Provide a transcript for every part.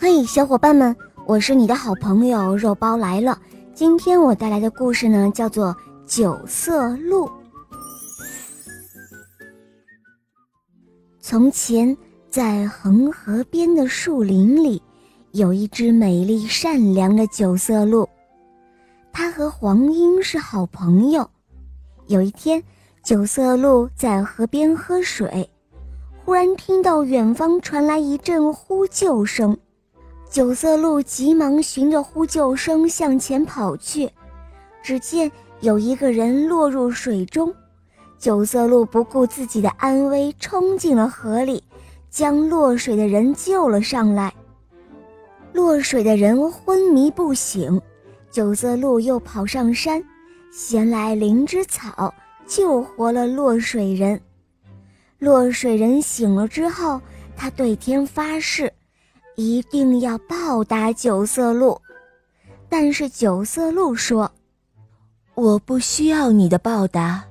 嘿，小伙伴们，我是你的好朋友肉包来了。今天我带来的故事呢，叫做《九色鹿》。从前，在恒河边的树林里，有一只美丽善良的九色鹿，它和黄莺是好朋友。有一天，九色鹿在河边喝水。忽然听到远方传来一阵呼救声，九色鹿急忙循着呼救声向前跑去。只见有一个人落入水中，九色鹿不顾自己的安危，冲进了河里，将落水的人救了上来。落水的人昏迷不醒，九色鹿又跑上山，衔来灵芝草，救活了落水人。落水人醒了之后，他对天发誓，一定要报答九色鹿。但是九色鹿说：“我不需要你的报答，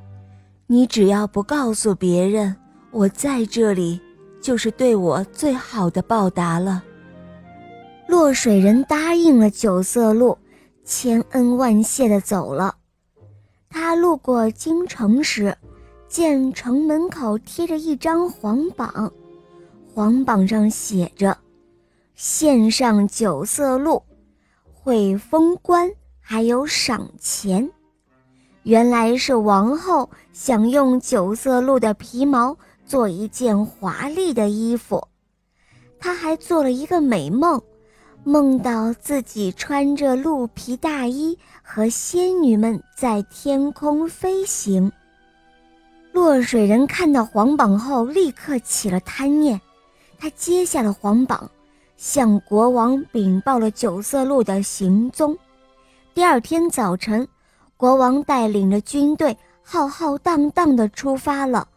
你只要不告诉别人我在这里，就是对我最好的报答了。”落水人答应了九色鹿，千恩万谢地走了。他路过京城时。见城门口贴着一张黄榜，黄榜上写着“献上九色鹿，会封官，还有赏钱”。原来是王后想用九色鹿的皮毛做一件华丽的衣服，她还做了一个美梦，梦到自己穿着鹿皮大衣和仙女们在天空飞行。落水人看到黄榜后，立刻起了贪念，他接下了黄榜，向国王禀报了九色鹿的行踪。第二天早晨，国王带领着军队浩浩荡荡地出发了。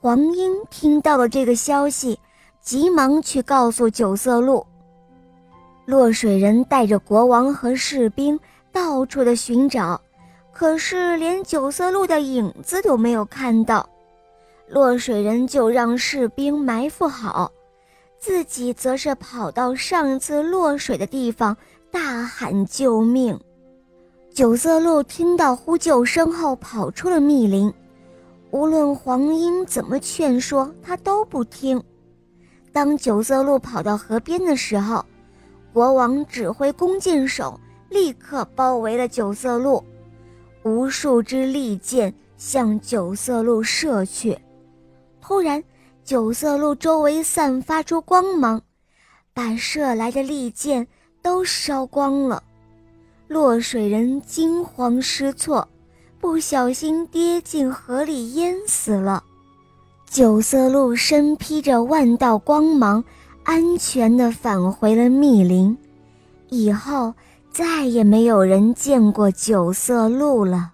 黄莺听到了这个消息，急忙去告诉九色鹿。落水人带着国王和士兵到处的寻找。可是连九色鹿的影子都没有看到，落水人就让士兵埋伏好，自己则是跑到上次落水的地方大喊救命。九色鹿听到呼救声后跑出了密林，无论黄莺怎么劝说，他都不听。当九色鹿跑到河边的时候，国王指挥弓箭手立刻包围了九色鹿。无数支利箭向九色鹿射去，突然，九色鹿周围散发出光芒，把射来的利箭都烧光了。落水人惊慌失措，不小心跌进河里淹死了。九色鹿身披着万道光芒，安全地返回了密林。以后。再也没有人见过九色鹿了。